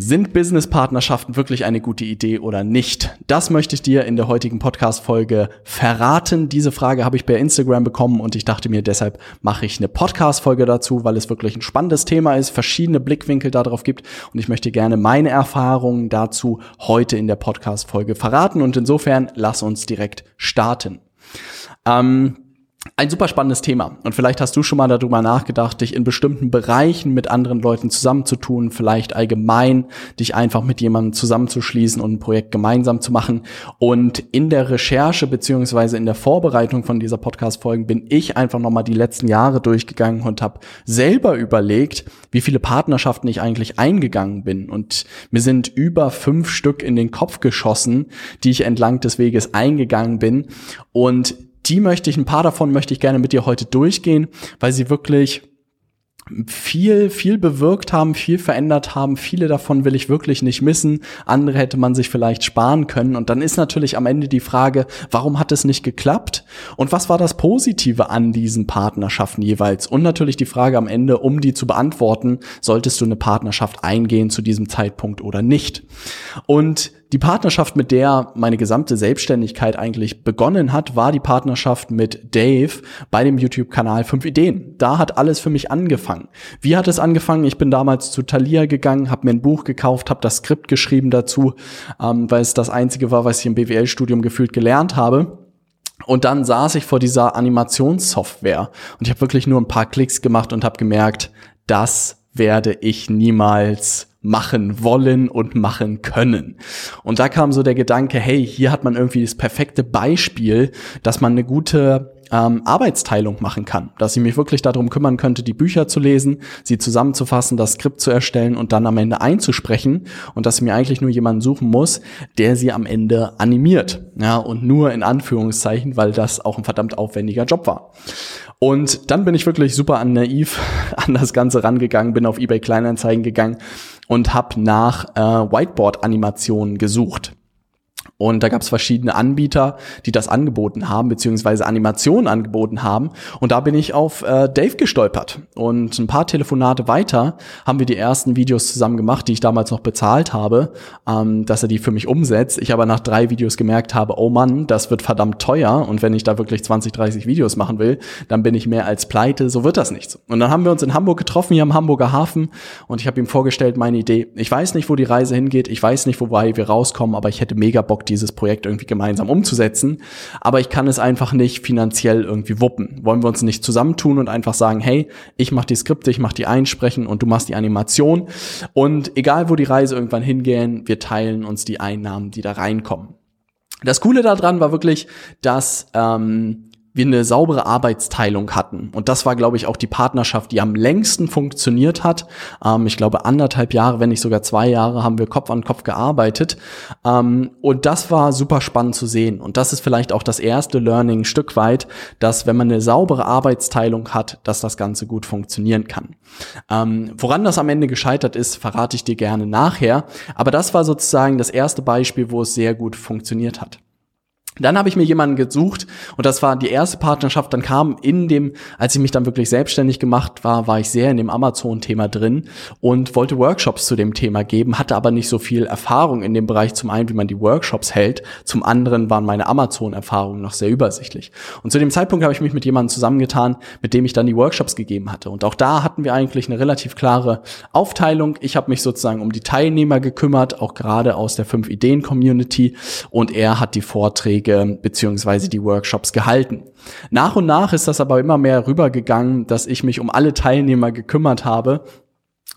Sind Businesspartnerschaften wirklich eine gute Idee oder nicht? Das möchte ich dir in der heutigen Podcast-Folge verraten. Diese Frage habe ich per Instagram bekommen und ich dachte mir, deshalb mache ich eine Podcast-Folge dazu, weil es wirklich ein spannendes Thema ist, verschiedene Blickwinkel darauf gibt und ich möchte gerne meine Erfahrungen dazu heute in der Podcast-Folge verraten und insofern lass uns direkt starten. Ähm, ein super spannendes Thema. Und vielleicht hast du schon mal darüber nachgedacht, dich in bestimmten Bereichen mit anderen Leuten zusammenzutun, vielleicht allgemein dich einfach mit jemandem zusammenzuschließen und ein Projekt gemeinsam zu machen. Und in der Recherche beziehungsweise in der Vorbereitung von dieser Podcast-Folgen bin ich einfach nochmal die letzten Jahre durchgegangen und habe selber überlegt, wie viele Partnerschaften ich eigentlich eingegangen bin. Und mir sind über fünf Stück in den Kopf geschossen, die ich entlang des Weges eingegangen bin. Und die möchte ich, ein paar davon möchte ich gerne mit dir heute durchgehen, weil sie wirklich viel, viel bewirkt haben, viel verändert haben. Viele davon will ich wirklich nicht missen. Andere hätte man sich vielleicht sparen können. Und dann ist natürlich am Ende die Frage, warum hat es nicht geklappt? Und was war das Positive an diesen Partnerschaften jeweils? Und natürlich die Frage am Ende, um die zu beantworten, solltest du eine Partnerschaft eingehen zu diesem Zeitpunkt oder nicht? Und die Partnerschaft, mit der meine gesamte Selbstständigkeit eigentlich begonnen hat, war die Partnerschaft mit Dave bei dem YouTube-Kanal 5 Ideen. Da hat alles für mich angefangen. Wie hat es angefangen? Ich bin damals zu Thalia gegangen, habe mir ein Buch gekauft, habe das Skript geschrieben dazu, ähm, weil es das einzige war, was ich im BWL-Studium gefühlt gelernt habe. Und dann saß ich vor dieser Animationssoftware und ich habe wirklich nur ein paar Klicks gemacht und habe gemerkt, das werde ich niemals machen wollen und machen können. Und da kam so der Gedanke, hey, hier hat man irgendwie das perfekte Beispiel, dass man eine gute ähm, Arbeitsteilung machen kann, dass ich mich wirklich darum kümmern könnte, die Bücher zu lesen, sie zusammenzufassen, das Skript zu erstellen und dann am Ende einzusprechen und dass ich mir eigentlich nur jemanden suchen muss, der sie am Ende animiert. Ja, und nur in Anführungszeichen, weil das auch ein verdammt aufwendiger Job war. Und dann bin ich wirklich super naiv an das Ganze rangegangen, bin auf eBay Kleinanzeigen gegangen und habe nach äh, Whiteboard-Animationen gesucht. Und da gab es verschiedene Anbieter, die das angeboten haben, beziehungsweise Animationen angeboten haben. Und da bin ich auf äh, Dave gestolpert. Und ein paar Telefonate weiter haben wir die ersten Videos zusammen gemacht, die ich damals noch bezahlt habe, ähm, dass er die für mich umsetzt. Ich aber nach drei Videos gemerkt habe, oh Mann, das wird verdammt teuer. Und wenn ich da wirklich 20, 30 Videos machen will, dann bin ich mehr als pleite. So wird das nichts. Und dann haben wir uns in Hamburg getroffen, hier am Hamburger Hafen. Und ich habe ihm vorgestellt, meine Idee. Ich weiß nicht, wo die Reise hingeht. Ich weiß nicht, wobei wir rauskommen, aber ich hätte mega Bock, dieses Projekt irgendwie gemeinsam umzusetzen. Aber ich kann es einfach nicht finanziell irgendwie wuppen. Wollen wir uns nicht zusammentun und einfach sagen, hey, ich mache die Skripte, ich mache die Einsprechen und du machst die Animation. Und egal, wo die Reise irgendwann hingehen, wir teilen uns die Einnahmen, die da reinkommen. Das Coole daran war wirklich, dass ähm, wir eine saubere Arbeitsteilung hatten. Und das war, glaube ich, auch die Partnerschaft, die am längsten funktioniert hat. Ähm, ich glaube, anderthalb Jahre, wenn nicht sogar zwei Jahre, haben wir Kopf an Kopf gearbeitet. Ähm, und das war super spannend zu sehen. Und das ist vielleicht auch das erste Learning ein Stück weit, dass wenn man eine saubere Arbeitsteilung hat, dass das Ganze gut funktionieren kann. Ähm, woran das am Ende gescheitert ist, verrate ich dir gerne nachher. Aber das war sozusagen das erste Beispiel, wo es sehr gut funktioniert hat. Dann habe ich mir jemanden gesucht und das war die erste Partnerschaft. Dann kam in dem, als ich mich dann wirklich selbstständig gemacht war, war ich sehr in dem Amazon-Thema drin und wollte Workshops zu dem Thema geben, hatte aber nicht so viel Erfahrung in dem Bereich. Zum einen, wie man die Workshops hält, zum anderen waren meine Amazon-Erfahrungen noch sehr übersichtlich. Und zu dem Zeitpunkt habe ich mich mit jemandem zusammengetan, mit dem ich dann die Workshops gegeben hatte. Und auch da hatten wir eigentlich eine relativ klare Aufteilung. Ich habe mich sozusagen um die Teilnehmer gekümmert, auch gerade aus der fünf Ideen Community, und er hat die Vorträge Vorträge beziehungsweise die Workshops gehalten. Nach und nach ist das aber immer mehr rübergegangen, dass ich mich um alle Teilnehmer gekümmert habe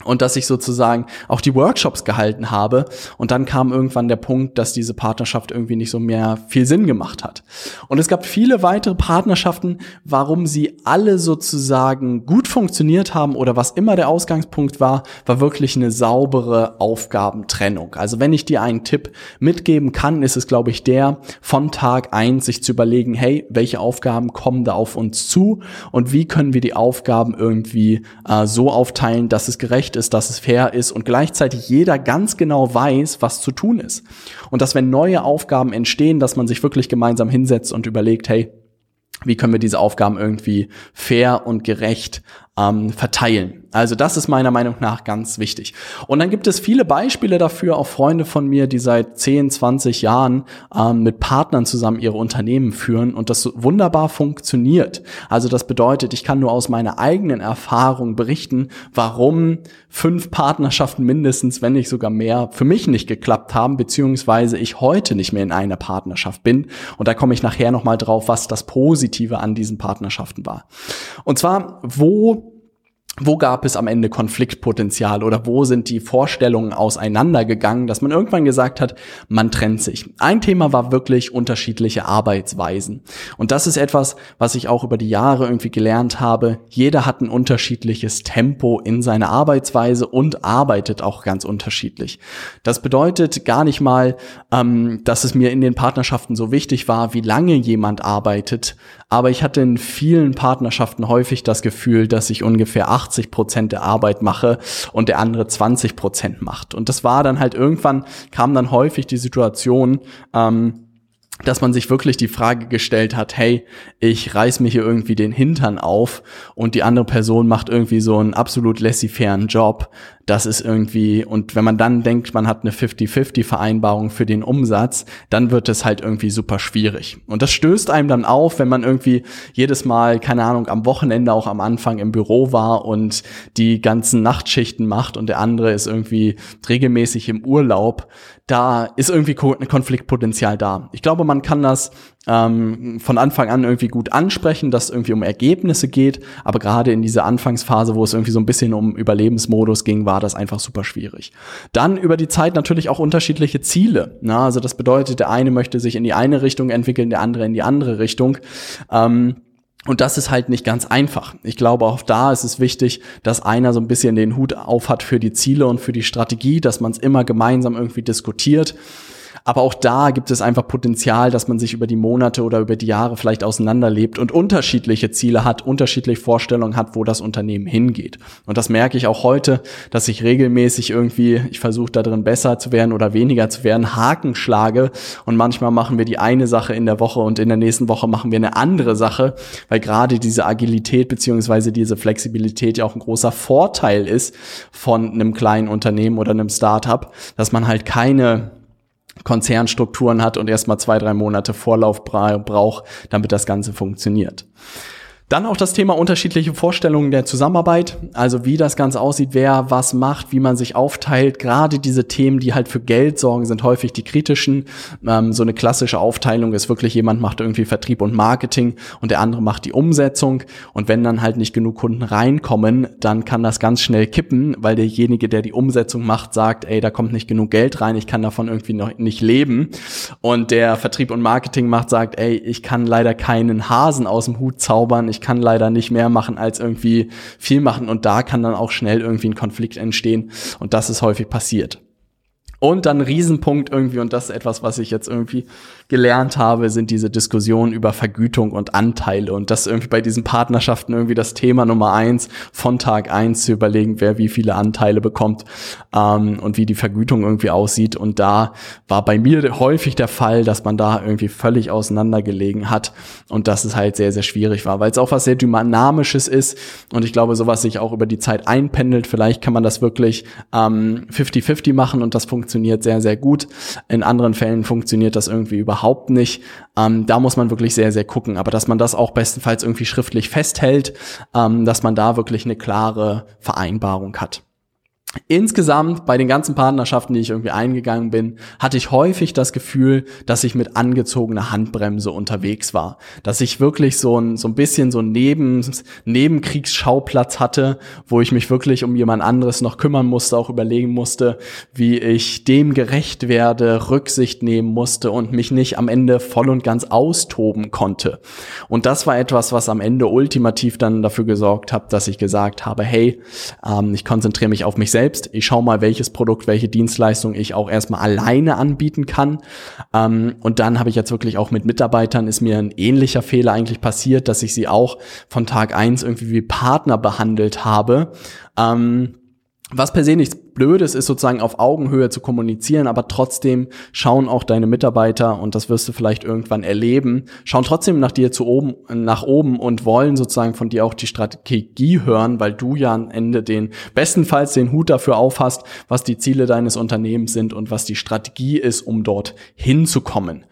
und dass ich sozusagen auch die Workshops gehalten habe. Und dann kam irgendwann der Punkt, dass diese Partnerschaft irgendwie nicht so mehr viel Sinn gemacht hat. Und es gab viele weitere Partnerschaften, warum sie alle sozusagen gut funktioniert haben oder was immer der Ausgangspunkt war, war wirklich eine saubere Aufgabentrennung. Also wenn ich dir einen Tipp mitgeben kann, ist es, glaube ich, der, von Tag eins sich zu überlegen, hey, welche Aufgaben kommen da auf uns zu und wie können wir die Aufgaben irgendwie äh, so aufteilen, dass es gerecht gerecht ist, dass es fair ist und gleichzeitig jeder ganz genau weiß, was zu tun ist. Und dass wenn neue Aufgaben entstehen, dass man sich wirklich gemeinsam hinsetzt und überlegt, hey, wie können wir diese Aufgaben irgendwie fair und gerecht ähm, verteilen. Also das ist meiner Meinung nach ganz wichtig. Und dann gibt es viele Beispiele dafür, auch Freunde von mir, die seit 10, 20 Jahren ähm, mit Partnern zusammen ihre Unternehmen führen und das wunderbar funktioniert. Also das bedeutet, ich kann nur aus meiner eigenen Erfahrung berichten, warum fünf Partnerschaften mindestens, wenn nicht sogar mehr, für mich nicht geklappt haben, beziehungsweise ich heute nicht mehr in einer Partnerschaft bin. Und da komme ich nachher nochmal drauf, was das Positive an diesen Partnerschaften war. Und zwar, wo wo gab es am Ende Konfliktpotenzial oder wo sind die Vorstellungen auseinandergegangen, dass man irgendwann gesagt hat, man trennt sich. Ein Thema war wirklich unterschiedliche Arbeitsweisen. Und das ist etwas, was ich auch über die Jahre irgendwie gelernt habe. Jeder hat ein unterschiedliches Tempo in seiner Arbeitsweise und arbeitet auch ganz unterschiedlich. Das bedeutet gar nicht mal, ähm, dass es mir in den Partnerschaften so wichtig war, wie lange jemand arbeitet, aber ich hatte in vielen Partnerschaften häufig das Gefühl, dass ich ungefähr 80 Prozent der Arbeit mache und der andere 20 Prozent macht. Und das war dann halt irgendwann, kam dann häufig die Situation, ähm, dass man sich wirklich die Frage gestellt hat, hey, ich reiß mir hier irgendwie den Hintern auf und die andere Person macht irgendwie so einen absolut laissez-fairen Job das ist irgendwie, und wenn man dann denkt, man hat eine 50-50-Vereinbarung für den Umsatz, dann wird es halt irgendwie super schwierig. Und das stößt einem dann auf, wenn man irgendwie jedes Mal, keine Ahnung, am Wochenende auch am Anfang im Büro war und die ganzen Nachtschichten macht und der andere ist irgendwie regelmäßig im Urlaub. Da ist irgendwie Konfliktpotenzial da. Ich glaube, man kann das ähm, von Anfang an irgendwie gut ansprechen, dass es irgendwie um Ergebnisse geht, aber gerade in dieser Anfangsphase, wo es irgendwie so ein bisschen um Überlebensmodus ging, war das einfach super schwierig. Dann über die Zeit natürlich auch unterschiedliche Ziele. Na, also das bedeutet, der eine möchte sich in die eine Richtung entwickeln, der andere in die andere Richtung. Ähm, und das ist halt nicht ganz einfach. Ich glaube, auch da ist es wichtig, dass einer so ein bisschen den Hut aufhat für die Ziele und für die Strategie, dass man es immer gemeinsam irgendwie diskutiert. Aber auch da gibt es einfach Potenzial, dass man sich über die Monate oder über die Jahre vielleicht auseinanderlebt und unterschiedliche Ziele hat, unterschiedliche Vorstellungen hat, wo das Unternehmen hingeht. Und das merke ich auch heute, dass ich regelmäßig irgendwie, ich versuche da drin besser zu werden oder weniger zu werden, Haken schlage. Und manchmal machen wir die eine Sache in der Woche und in der nächsten Woche machen wir eine andere Sache, weil gerade diese Agilität beziehungsweise diese Flexibilität ja auch ein großer Vorteil ist von einem kleinen Unternehmen oder einem Startup, dass man halt keine Konzernstrukturen hat und erstmal zwei, drei Monate Vorlauf braucht, damit das Ganze funktioniert. Dann auch das Thema unterschiedliche Vorstellungen der Zusammenarbeit, also wie das Ganze aussieht, wer was macht, wie man sich aufteilt. Gerade diese Themen, die halt für Geld sorgen, sind häufig die kritischen. Ähm, so eine klassische Aufteilung ist wirklich, jemand macht irgendwie Vertrieb und Marketing und der andere macht die Umsetzung. Und wenn dann halt nicht genug Kunden reinkommen, dann kann das ganz schnell kippen, weil derjenige, der die Umsetzung macht, sagt, ey, da kommt nicht genug Geld rein, ich kann davon irgendwie noch nicht leben. Und der Vertrieb und Marketing macht, sagt, ey, ich kann leider keinen Hasen aus dem Hut zaubern, ich kann leider nicht mehr machen als irgendwie viel machen und da kann dann auch schnell irgendwie ein Konflikt entstehen und das ist häufig passiert. Und dann Riesenpunkt irgendwie, und das ist etwas, was ich jetzt irgendwie gelernt habe, sind diese Diskussionen über Vergütung und Anteile. Und das irgendwie bei diesen Partnerschaften irgendwie das Thema Nummer eins von Tag eins zu überlegen, wer wie viele Anteile bekommt ähm, und wie die Vergütung irgendwie aussieht. Und da war bei mir häufig der Fall, dass man da irgendwie völlig auseinandergelegen hat und dass es halt sehr, sehr schwierig war, weil es auch was sehr Dynamisches ist. Und ich glaube, sowas sich auch über die Zeit einpendelt. Vielleicht kann man das wirklich 50-50 ähm, machen und das funktioniert funktioniert sehr, sehr gut. In anderen Fällen funktioniert das irgendwie überhaupt nicht. Ähm, da muss man wirklich sehr, sehr gucken. Aber dass man das auch bestenfalls irgendwie schriftlich festhält, ähm, dass man da wirklich eine klare Vereinbarung hat. Insgesamt bei den ganzen Partnerschaften, die ich irgendwie eingegangen bin, hatte ich häufig das Gefühl, dass ich mit angezogener Handbremse unterwegs war. Dass ich wirklich so ein, so ein bisschen so ein Neben, Nebenkriegsschauplatz hatte, wo ich mich wirklich um jemand anderes noch kümmern musste, auch überlegen musste, wie ich dem gerecht werde, Rücksicht nehmen musste und mich nicht am Ende voll und ganz austoben konnte. Und das war etwas, was am Ende ultimativ dann dafür gesorgt hat, dass ich gesagt habe, hey, ähm, ich konzentriere mich auf mich selbst selbst. Ich schaue mal, welches Produkt, welche Dienstleistung ich auch erstmal alleine anbieten kann. Ähm, und dann habe ich jetzt wirklich auch mit Mitarbeitern ist mir ein ähnlicher Fehler eigentlich passiert, dass ich sie auch von Tag eins irgendwie wie Partner behandelt habe. Ähm, was per se nichts Blödes ist, sozusagen auf Augenhöhe zu kommunizieren, aber trotzdem schauen auch deine Mitarbeiter, und das wirst du vielleicht irgendwann erleben, schauen trotzdem nach dir zu oben, nach oben und wollen sozusagen von dir auch die Strategie hören, weil du ja am Ende den, bestenfalls den Hut dafür aufhast, was die Ziele deines Unternehmens sind und was die Strategie ist, um dort hinzukommen.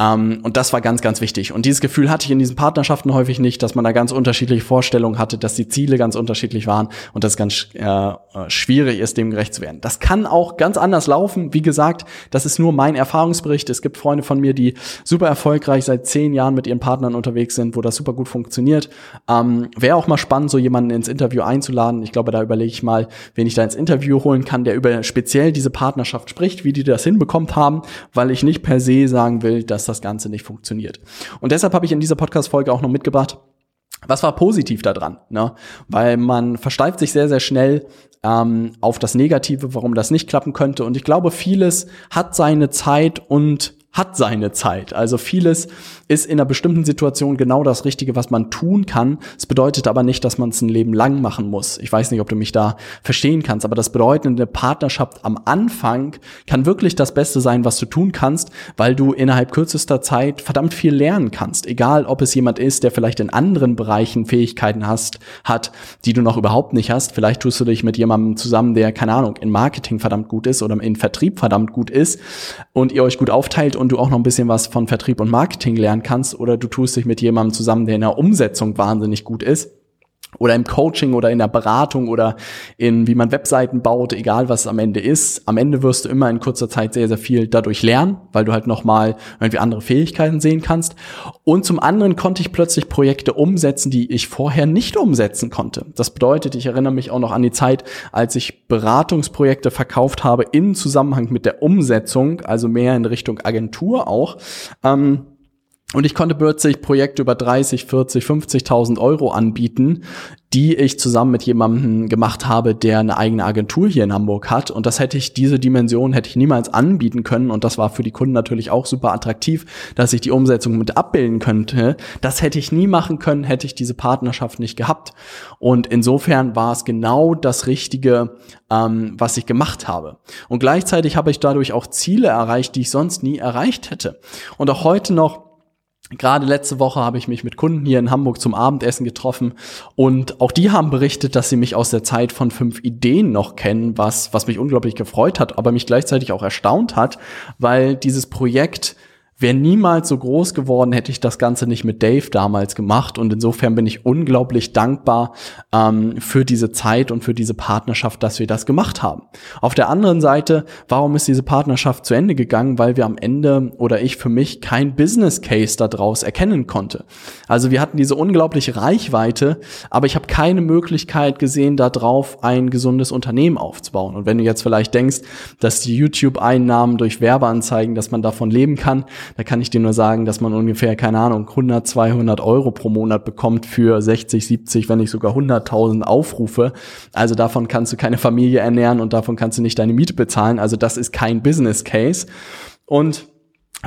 Ähm, und das war ganz, ganz wichtig. Und dieses Gefühl hatte ich in diesen Partnerschaften häufig nicht, dass man da ganz unterschiedliche Vorstellungen hatte, dass die Ziele ganz unterschiedlich waren und das ganz äh, äh, schwierig ist, dem gerecht zu werden. Das kann auch ganz anders laufen. Wie gesagt, das ist nur mein Erfahrungsbericht. Es gibt Freunde von mir, die super erfolgreich seit zehn Jahren mit ihren Partnern unterwegs sind, wo das super gut funktioniert. Ähm, Wäre auch mal spannend, so jemanden ins Interview einzuladen. Ich glaube, da überlege ich mal, wen ich da ins Interview holen kann, der über speziell diese Partnerschaft spricht, wie die das hinbekommen haben, weil ich nicht per se sagen will, dass dass das Ganze nicht funktioniert. Und deshalb habe ich in dieser Podcast-Folge auch noch mitgebracht, was war positiv daran? Ne? Weil man versteift sich sehr, sehr schnell ähm, auf das Negative, warum das nicht klappen könnte. Und ich glaube, vieles hat seine Zeit und hat seine Zeit. Also vieles ist in einer bestimmten Situation genau das Richtige, was man tun kann. Es bedeutet aber nicht, dass man es ein Leben lang machen muss. Ich weiß nicht, ob du mich da verstehen kannst, aber das bedeutet, eine Partnerschaft am Anfang kann wirklich das Beste sein, was du tun kannst, weil du innerhalb kürzester Zeit verdammt viel lernen kannst. Egal, ob es jemand ist, der vielleicht in anderen Bereichen Fähigkeiten hast, hat, die du noch überhaupt nicht hast. Vielleicht tust du dich mit jemandem zusammen, der, keine Ahnung, in Marketing verdammt gut ist oder in Vertrieb verdammt gut ist und ihr euch gut aufteilt und du auch noch ein bisschen was von Vertrieb und Marketing lernen kannst oder du tust dich mit jemandem zusammen, der in der Umsetzung wahnsinnig gut ist oder im Coaching oder in der Beratung oder in wie man Webseiten baut, egal was es am Ende ist. Am Ende wirst du immer in kurzer Zeit sehr, sehr viel dadurch lernen, weil du halt nochmal irgendwie andere Fähigkeiten sehen kannst. Und zum anderen konnte ich plötzlich Projekte umsetzen, die ich vorher nicht umsetzen konnte. Das bedeutet, ich erinnere mich auch noch an die Zeit, als ich Beratungsprojekte verkauft habe im Zusammenhang mit der Umsetzung, also mehr in Richtung Agentur auch. Ähm, und ich konnte plötzlich Projekte über 30, 40, 50.000 Euro anbieten, die ich zusammen mit jemandem gemacht habe, der eine eigene Agentur hier in Hamburg hat. Und das hätte ich, diese Dimension hätte ich niemals anbieten können. Und das war für die Kunden natürlich auch super attraktiv, dass ich die Umsetzung mit abbilden könnte. Das hätte ich nie machen können, hätte ich diese Partnerschaft nicht gehabt. Und insofern war es genau das Richtige, ähm, was ich gemacht habe. Und gleichzeitig habe ich dadurch auch Ziele erreicht, die ich sonst nie erreicht hätte. Und auch heute noch Gerade letzte Woche habe ich mich mit Kunden hier in Hamburg zum Abendessen getroffen und auch die haben berichtet, dass sie mich aus der Zeit von fünf Ideen noch kennen, was, was mich unglaublich gefreut hat, aber mich gleichzeitig auch erstaunt hat, weil dieses Projekt wäre niemals so groß geworden, hätte ich das Ganze nicht mit Dave damals gemacht. Und insofern bin ich unglaublich dankbar ähm, für diese Zeit und für diese Partnerschaft, dass wir das gemacht haben. Auf der anderen Seite, warum ist diese Partnerschaft zu Ende gegangen? Weil wir am Ende oder ich für mich kein Business Case daraus erkennen konnte. Also wir hatten diese unglaubliche Reichweite, aber ich habe keine Möglichkeit gesehen, darauf ein gesundes Unternehmen aufzubauen. Und wenn du jetzt vielleicht denkst, dass die YouTube-Einnahmen durch Werbeanzeigen, dass man davon leben kann, da kann ich dir nur sagen, dass man ungefähr, keine Ahnung, 100, 200 Euro pro Monat bekommt für 60, 70, wenn nicht sogar 100.000 Aufrufe. Also davon kannst du keine Familie ernähren und davon kannst du nicht deine Miete bezahlen. Also das ist kein Business Case. Und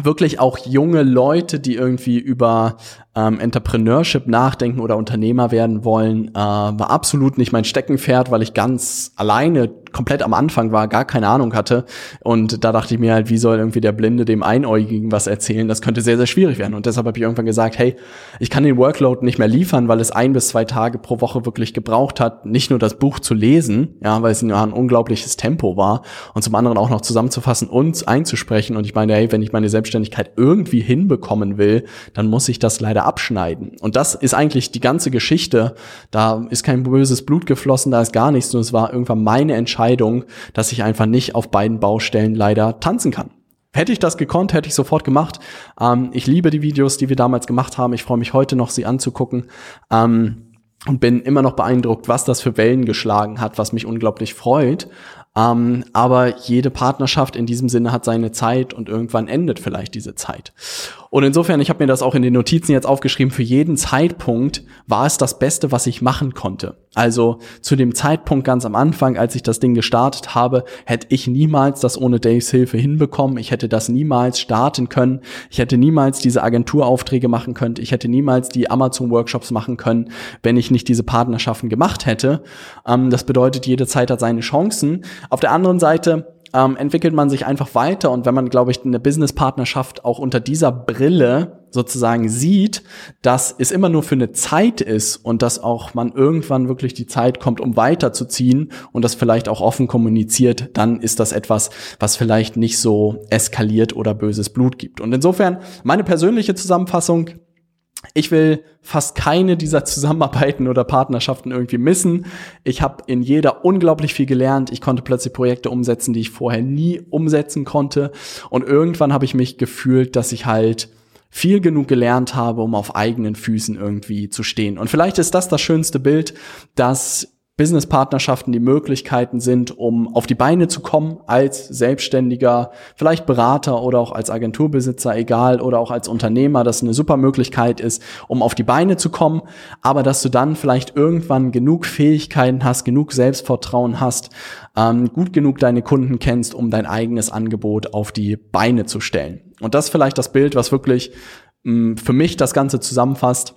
wirklich auch junge Leute, die irgendwie über ähm, Entrepreneurship nachdenken oder Unternehmer werden wollen, äh, war absolut nicht mein Steckenpferd, weil ich ganz alleine komplett am Anfang war, gar keine Ahnung hatte. Und da dachte ich mir halt, wie soll irgendwie der Blinde dem Einäugigen was erzählen? Das könnte sehr, sehr schwierig werden. Und deshalb habe ich irgendwann gesagt, hey, ich kann den Workload nicht mehr liefern, weil es ein bis zwei Tage pro Woche wirklich gebraucht hat, nicht nur das Buch zu lesen, ja, weil es ein unglaubliches Tempo war und zum anderen auch noch zusammenzufassen und einzusprechen. Und ich meine, hey, wenn ich meine Selbstständigkeit irgendwie hinbekommen will, dann muss ich das leider abschneiden. Und das ist eigentlich die ganze Geschichte. Da ist kein böses Blut geflossen, da ist gar nichts. Und es war irgendwann meine Entscheidung, Entscheidung, dass ich einfach nicht auf beiden Baustellen leider tanzen kann. Hätte ich das gekonnt, hätte ich sofort gemacht. Ähm, ich liebe die Videos, die wir damals gemacht haben. Ich freue mich heute noch, sie anzugucken. Ähm, und bin immer noch beeindruckt, was das für Wellen geschlagen hat, was mich unglaublich freut. Ähm, aber jede Partnerschaft in diesem Sinne hat seine Zeit und irgendwann endet vielleicht diese Zeit. Und insofern, ich habe mir das auch in den Notizen jetzt aufgeschrieben, für jeden Zeitpunkt war es das Beste, was ich machen konnte. Also zu dem Zeitpunkt ganz am Anfang, als ich das Ding gestartet habe, hätte ich niemals das ohne Daves Hilfe hinbekommen. Ich hätte das niemals starten können. Ich hätte niemals diese Agenturaufträge machen können. Ich hätte niemals die Amazon-Workshops machen können, wenn ich nicht diese Partnerschaften gemacht hätte. Ähm, das bedeutet, jede Zeit hat seine Chancen. Auf der anderen Seite ähm, entwickelt man sich einfach weiter und wenn man, glaube ich, eine Business-Partnerschaft auch unter dieser Brille sozusagen sieht, dass es immer nur für eine Zeit ist und dass auch man irgendwann wirklich die Zeit kommt, um weiterzuziehen und das vielleicht auch offen kommuniziert, dann ist das etwas, was vielleicht nicht so eskaliert oder böses Blut gibt. Und insofern meine persönliche Zusammenfassung, ich will fast keine dieser Zusammenarbeiten oder Partnerschaften irgendwie missen. Ich habe in jeder unglaublich viel gelernt. Ich konnte plötzlich Projekte umsetzen, die ich vorher nie umsetzen konnte. Und irgendwann habe ich mich gefühlt, dass ich halt viel genug gelernt habe, um auf eigenen Füßen irgendwie zu stehen. Und vielleicht ist das das schönste Bild, dass Business-Partnerschaften die Möglichkeiten sind, um auf die Beine zu kommen als Selbstständiger, vielleicht Berater oder auch als Agenturbesitzer, egal, oder auch als Unternehmer, das eine super Möglichkeit ist, um auf die Beine zu kommen, aber dass du dann vielleicht irgendwann genug Fähigkeiten hast, genug Selbstvertrauen hast, ähm, gut genug deine Kunden kennst, um dein eigenes Angebot auf die Beine zu stellen. Und das ist vielleicht das Bild, was wirklich mh, mm, für mich das Ganze zusammenfasst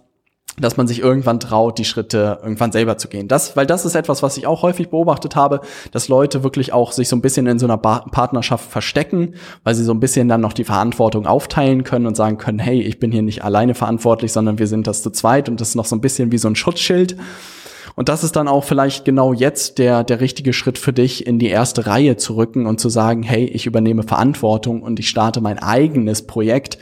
dass man sich irgendwann traut, die Schritte irgendwann selber zu gehen. Das, weil das ist etwas, was ich auch häufig beobachtet habe, dass Leute wirklich auch sich so ein bisschen in so einer ba Partnerschaft verstecken, weil sie so ein bisschen dann noch die Verantwortung aufteilen können und sagen können, hey, ich bin hier nicht alleine verantwortlich, sondern wir sind das zu zweit und das ist noch so ein bisschen wie so ein Schutzschild. Und das ist dann auch vielleicht genau jetzt der, der richtige Schritt für dich, in die erste Reihe zu rücken und zu sagen, hey, ich übernehme Verantwortung und ich starte mein eigenes Projekt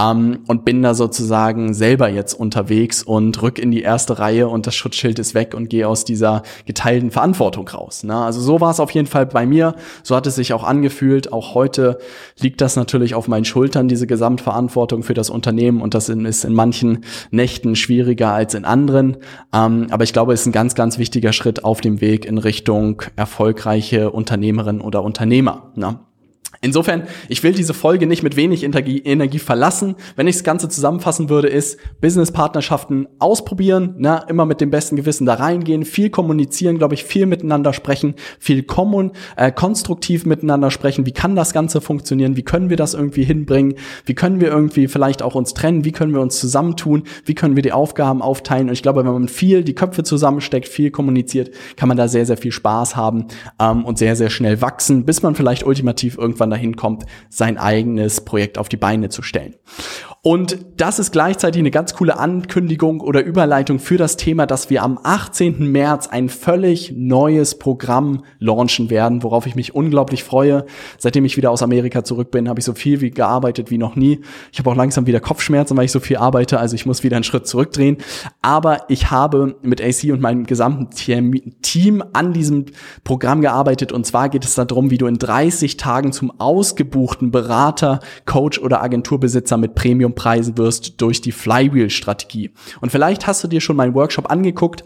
ähm, und bin da sozusagen selber jetzt unterwegs und rück in die erste Reihe und das Schutzschild ist weg und gehe aus dieser geteilten Verantwortung raus. Ne? Also so war es auf jeden Fall bei mir. So hat es sich auch angefühlt. Auch heute liegt das natürlich auf meinen Schultern, diese Gesamtverantwortung für das Unternehmen und das ist in manchen Nächten schwieriger als in anderen. Ähm, aber ich glaube, es ist ein ganz, ganz wichtiger Schritt auf dem Weg in Richtung erfolgreiche Unternehmerin oder Unternehmer. Ne? Insofern, ich will diese Folge nicht mit wenig Energie, verlassen. Wenn ich das Ganze zusammenfassen würde, ist Business-Partnerschaften ausprobieren, ne, immer mit dem besten Gewissen da reingehen, viel kommunizieren, glaube ich, viel miteinander sprechen, viel kommun äh, konstruktiv miteinander sprechen. Wie kann das Ganze funktionieren? Wie können wir das irgendwie hinbringen? Wie können wir irgendwie vielleicht auch uns trennen? Wie können wir uns zusammentun? Wie können wir die Aufgaben aufteilen? Und ich glaube, wenn man viel die Köpfe zusammensteckt, viel kommuniziert, kann man da sehr, sehr viel Spaß haben ähm, und sehr, sehr schnell wachsen, bis man vielleicht ultimativ irgendwann dahin kommt, sein eigenes Projekt auf die Beine zu stellen. Und das ist gleichzeitig eine ganz coole Ankündigung oder Überleitung für das Thema, dass wir am 18. März ein völlig neues Programm launchen werden, worauf ich mich unglaublich freue. Seitdem ich wieder aus Amerika zurück bin, habe ich so viel wie gearbeitet wie noch nie. Ich habe auch langsam wieder Kopfschmerzen, weil ich so viel arbeite, also ich muss wieder einen Schritt zurückdrehen. Aber ich habe mit AC und meinem gesamten Team an diesem Programm gearbeitet und zwar geht es darum, wie du in 30 Tagen zum ausgebuchten Berater, Coach oder Agenturbesitzer mit Premium preisen wirst durch die Flywheel-Strategie. Und vielleicht hast du dir schon meinen Workshop angeguckt.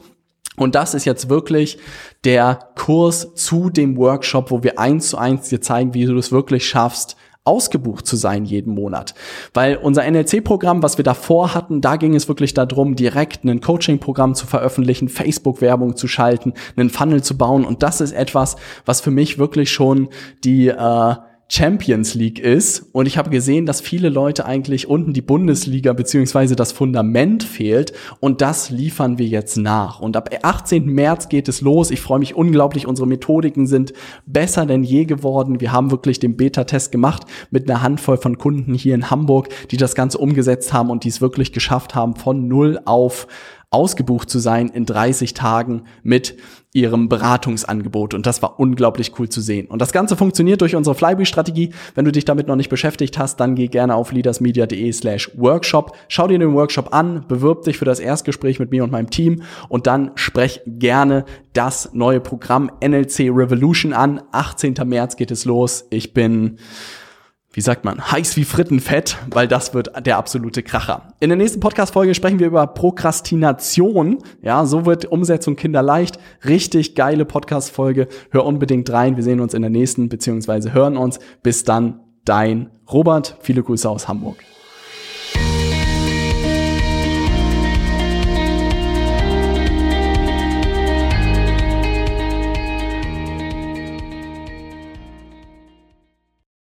Und das ist jetzt wirklich der Kurs zu dem Workshop, wo wir eins zu eins dir zeigen, wie du es wirklich schaffst, ausgebucht zu sein jeden Monat. Weil unser NLC-Programm, was wir davor hatten, da ging es wirklich darum, direkt ein Coaching-Programm zu veröffentlichen, Facebook-Werbung zu schalten, einen Funnel zu bauen. Und das ist etwas, was für mich wirklich schon die äh, Champions League ist. Und ich habe gesehen, dass viele Leute eigentlich unten die Bundesliga beziehungsweise das Fundament fehlt. Und das liefern wir jetzt nach. Und ab 18. März geht es los. Ich freue mich unglaublich. Unsere Methodiken sind besser denn je geworden. Wir haben wirklich den Beta-Test gemacht mit einer Handvoll von Kunden hier in Hamburg, die das Ganze umgesetzt haben und die es wirklich geschafft haben, von null auf ausgebucht zu sein in 30 Tagen mit ihrem Beratungsangebot. Und das war unglaublich cool zu sehen. Und das Ganze funktioniert durch unsere Flywheel-Strategie. Wenn du dich damit noch nicht beschäftigt hast, dann geh gerne auf leadersmedia.de slash workshop. Schau dir den Workshop an, bewirb dich für das Erstgespräch mit mir und meinem Team und dann sprech gerne das neue Programm NLC Revolution an. 18. März geht es los. Ich bin wie sagt man, heiß wie Frittenfett, weil das wird der absolute Kracher. In der nächsten Podcast-Folge sprechen wir über Prokrastination. Ja, so wird Umsetzung kinderleicht. Richtig geile Podcast-Folge. Hör unbedingt rein. Wir sehen uns in der nächsten, beziehungsweise hören uns. Bis dann, dein Robert. Viele Grüße aus Hamburg.